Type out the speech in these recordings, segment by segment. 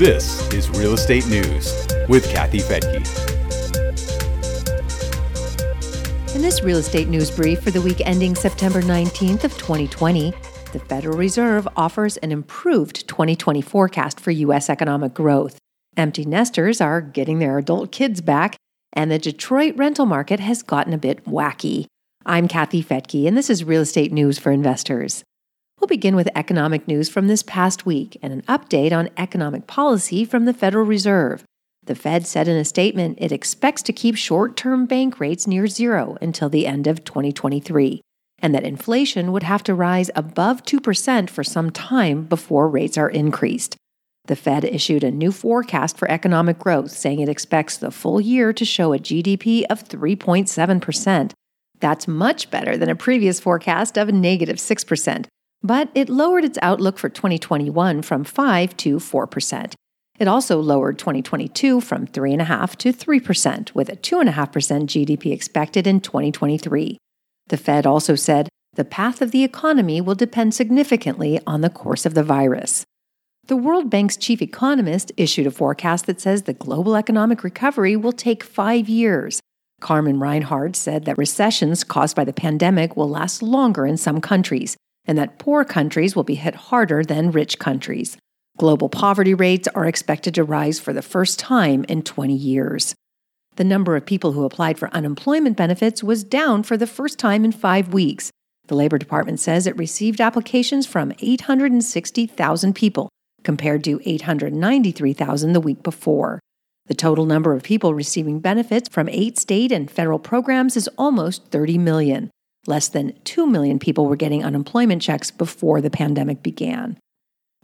This is Real Estate News with Kathy Fettke. In this real estate news brief for the week ending September 19th of 2020, the Federal Reserve offers an improved 2020 forecast for US economic growth. Empty nesters are getting their adult kids back, and the Detroit rental market has gotten a bit wacky. I'm Kathy Fettke, and this is Real Estate News for Investors. We'll begin with economic news from this past week and an update on economic policy from the Federal Reserve. The Fed said in a statement it expects to keep short term bank rates near zero until the end of 2023, and that inflation would have to rise above 2% for some time before rates are increased. The Fed issued a new forecast for economic growth, saying it expects the full year to show a GDP of 3.7%. That's much better than a previous forecast of negative 6%, but it lowered its outlook for 2021 from 5 to 4%. It also lowered 2022 from 3.5 to 3%, with a 2.5% GDP expected in 2023. The Fed also said the path of the economy will depend significantly on the course of the virus. The World Bank's chief economist issued a forecast that says the global economic recovery will take five years. Carmen Reinhart said that recessions caused by the pandemic will last longer in some countries, and that poor countries will be hit harder than rich countries. Global poverty rates are expected to rise for the first time in 20 years. The number of people who applied for unemployment benefits was down for the first time in five weeks. The Labor Department says it received applications from 860,000 people, compared to 893,000 the week before. The total number of people receiving benefits from eight state and federal programs is almost 30 million. Less than 2 million people were getting unemployment checks before the pandemic began.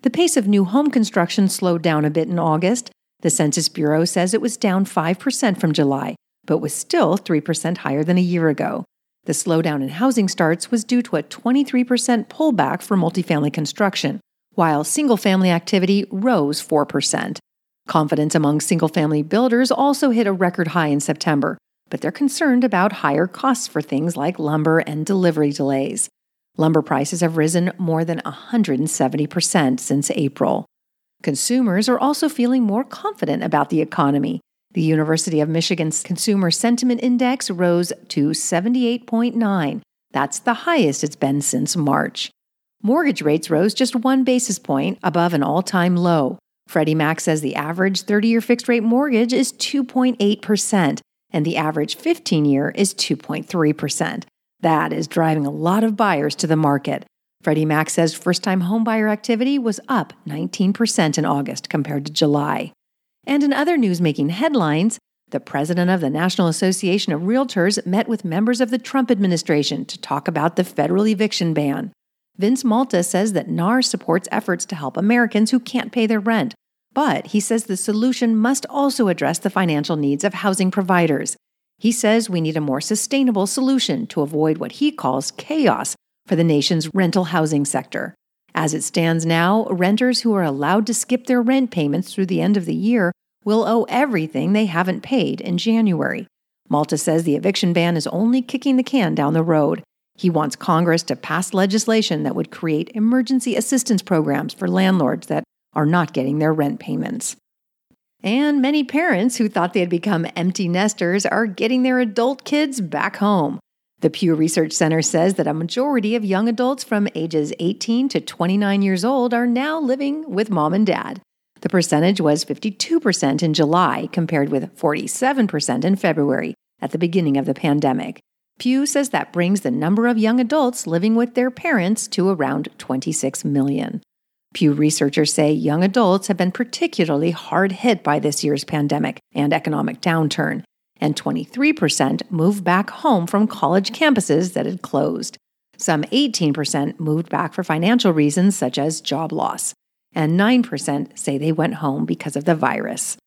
The pace of new home construction slowed down a bit in August. The Census Bureau says it was down 5% from July, but was still 3% higher than a year ago. The slowdown in housing starts was due to a 23% pullback for multifamily construction, while single family activity rose 4%. Confidence among single family builders also hit a record high in September, but they're concerned about higher costs for things like lumber and delivery delays. Lumber prices have risen more than 170% since April. Consumers are also feeling more confident about the economy. The University of Michigan's Consumer Sentiment Index rose to 78.9. That's the highest it's been since March. Mortgage rates rose just one basis point above an all time low. Freddie Mac says the average 30 year fixed rate mortgage is 2.8%, and the average 15 year is 2.3%. That is driving a lot of buyers to the market. Freddie Mac says first time homebuyer activity was up 19% in August compared to July. And in other news making headlines, the president of the National Association of Realtors met with members of the Trump administration to talk about the federal eviction ban. Vince Malta says that NAR supports efforts to help Americans who can't pay their rent, but he says the solution must also address the financial needs of housing providers. He says we need a more sustainable solution to avoid what he calls chaos for the nation's rental housing sector. As it stands now, renters who are allowed to skip their rent payments through the end of the year will owe everything they haven't paid in January. Malta says the eviction ban is only kicking the can down the road. He wants Congress to pass legislation that would create emergency assistance programs for landlords that are not getting their rent payments. And many parents who thought they had become empty nesters are getting their adult kids back home. The Pew Research Center says that a majority of young adults from ages 18 to 29 years old are now living with mom and dad. The percentage was 52% in July, compared with 47% in February at the beginning of the pandemic. Pew says that brings the number of young adults living with their parents to around 26 million. Pew researchers say young adults have been particularly hard hit by this year's pandemic and economic downturn, and 23% moved back home from college campuses that had closed. Some 18% moved back for financial reasons such as job loss, and 9% say they went home because of the virus.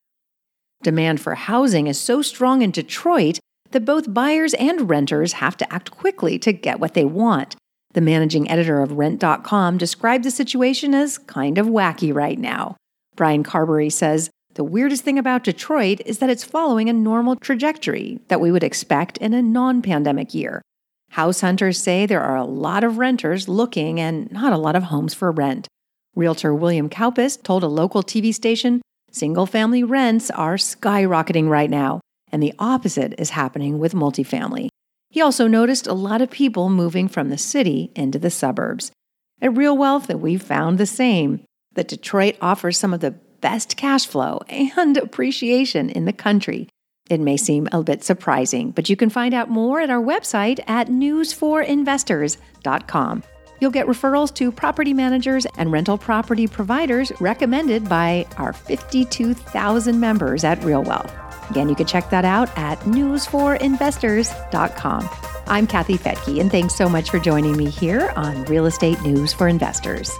Demand for housing is so strong in Detroit that both buyers and renters have to act quickly to get what they want. The managing editor of Rent.com described the situation as kind of wacky right now. Brian Carberry says the weirdest thing about Detroit is that it's following a normal trajectory that we would expect in a non pandemic year. House hunters say there are a lot of renters looking and not a lot of homes for rent. Realtor William Kaupis told a local TV station Single family rents are skyrocketing right now, and the opposite is happening with multifamily. He also noticed a lot of people moving from the city into the suburbs. At Real Wealth, we've found the same that Detroit offers some of the best cash flow and appreciation in the country. It may seem a bit surprising, but you can find out more at our website at newsforinvestors.com. You'll get referrals to property managers and rental property providers recommended by our 52,000 members at Real Wealth. Again, you can check that out at newsforinvestors.com. I'm Kathy Fettke, and thanks so much for joining me here on Real Estate News for Investors.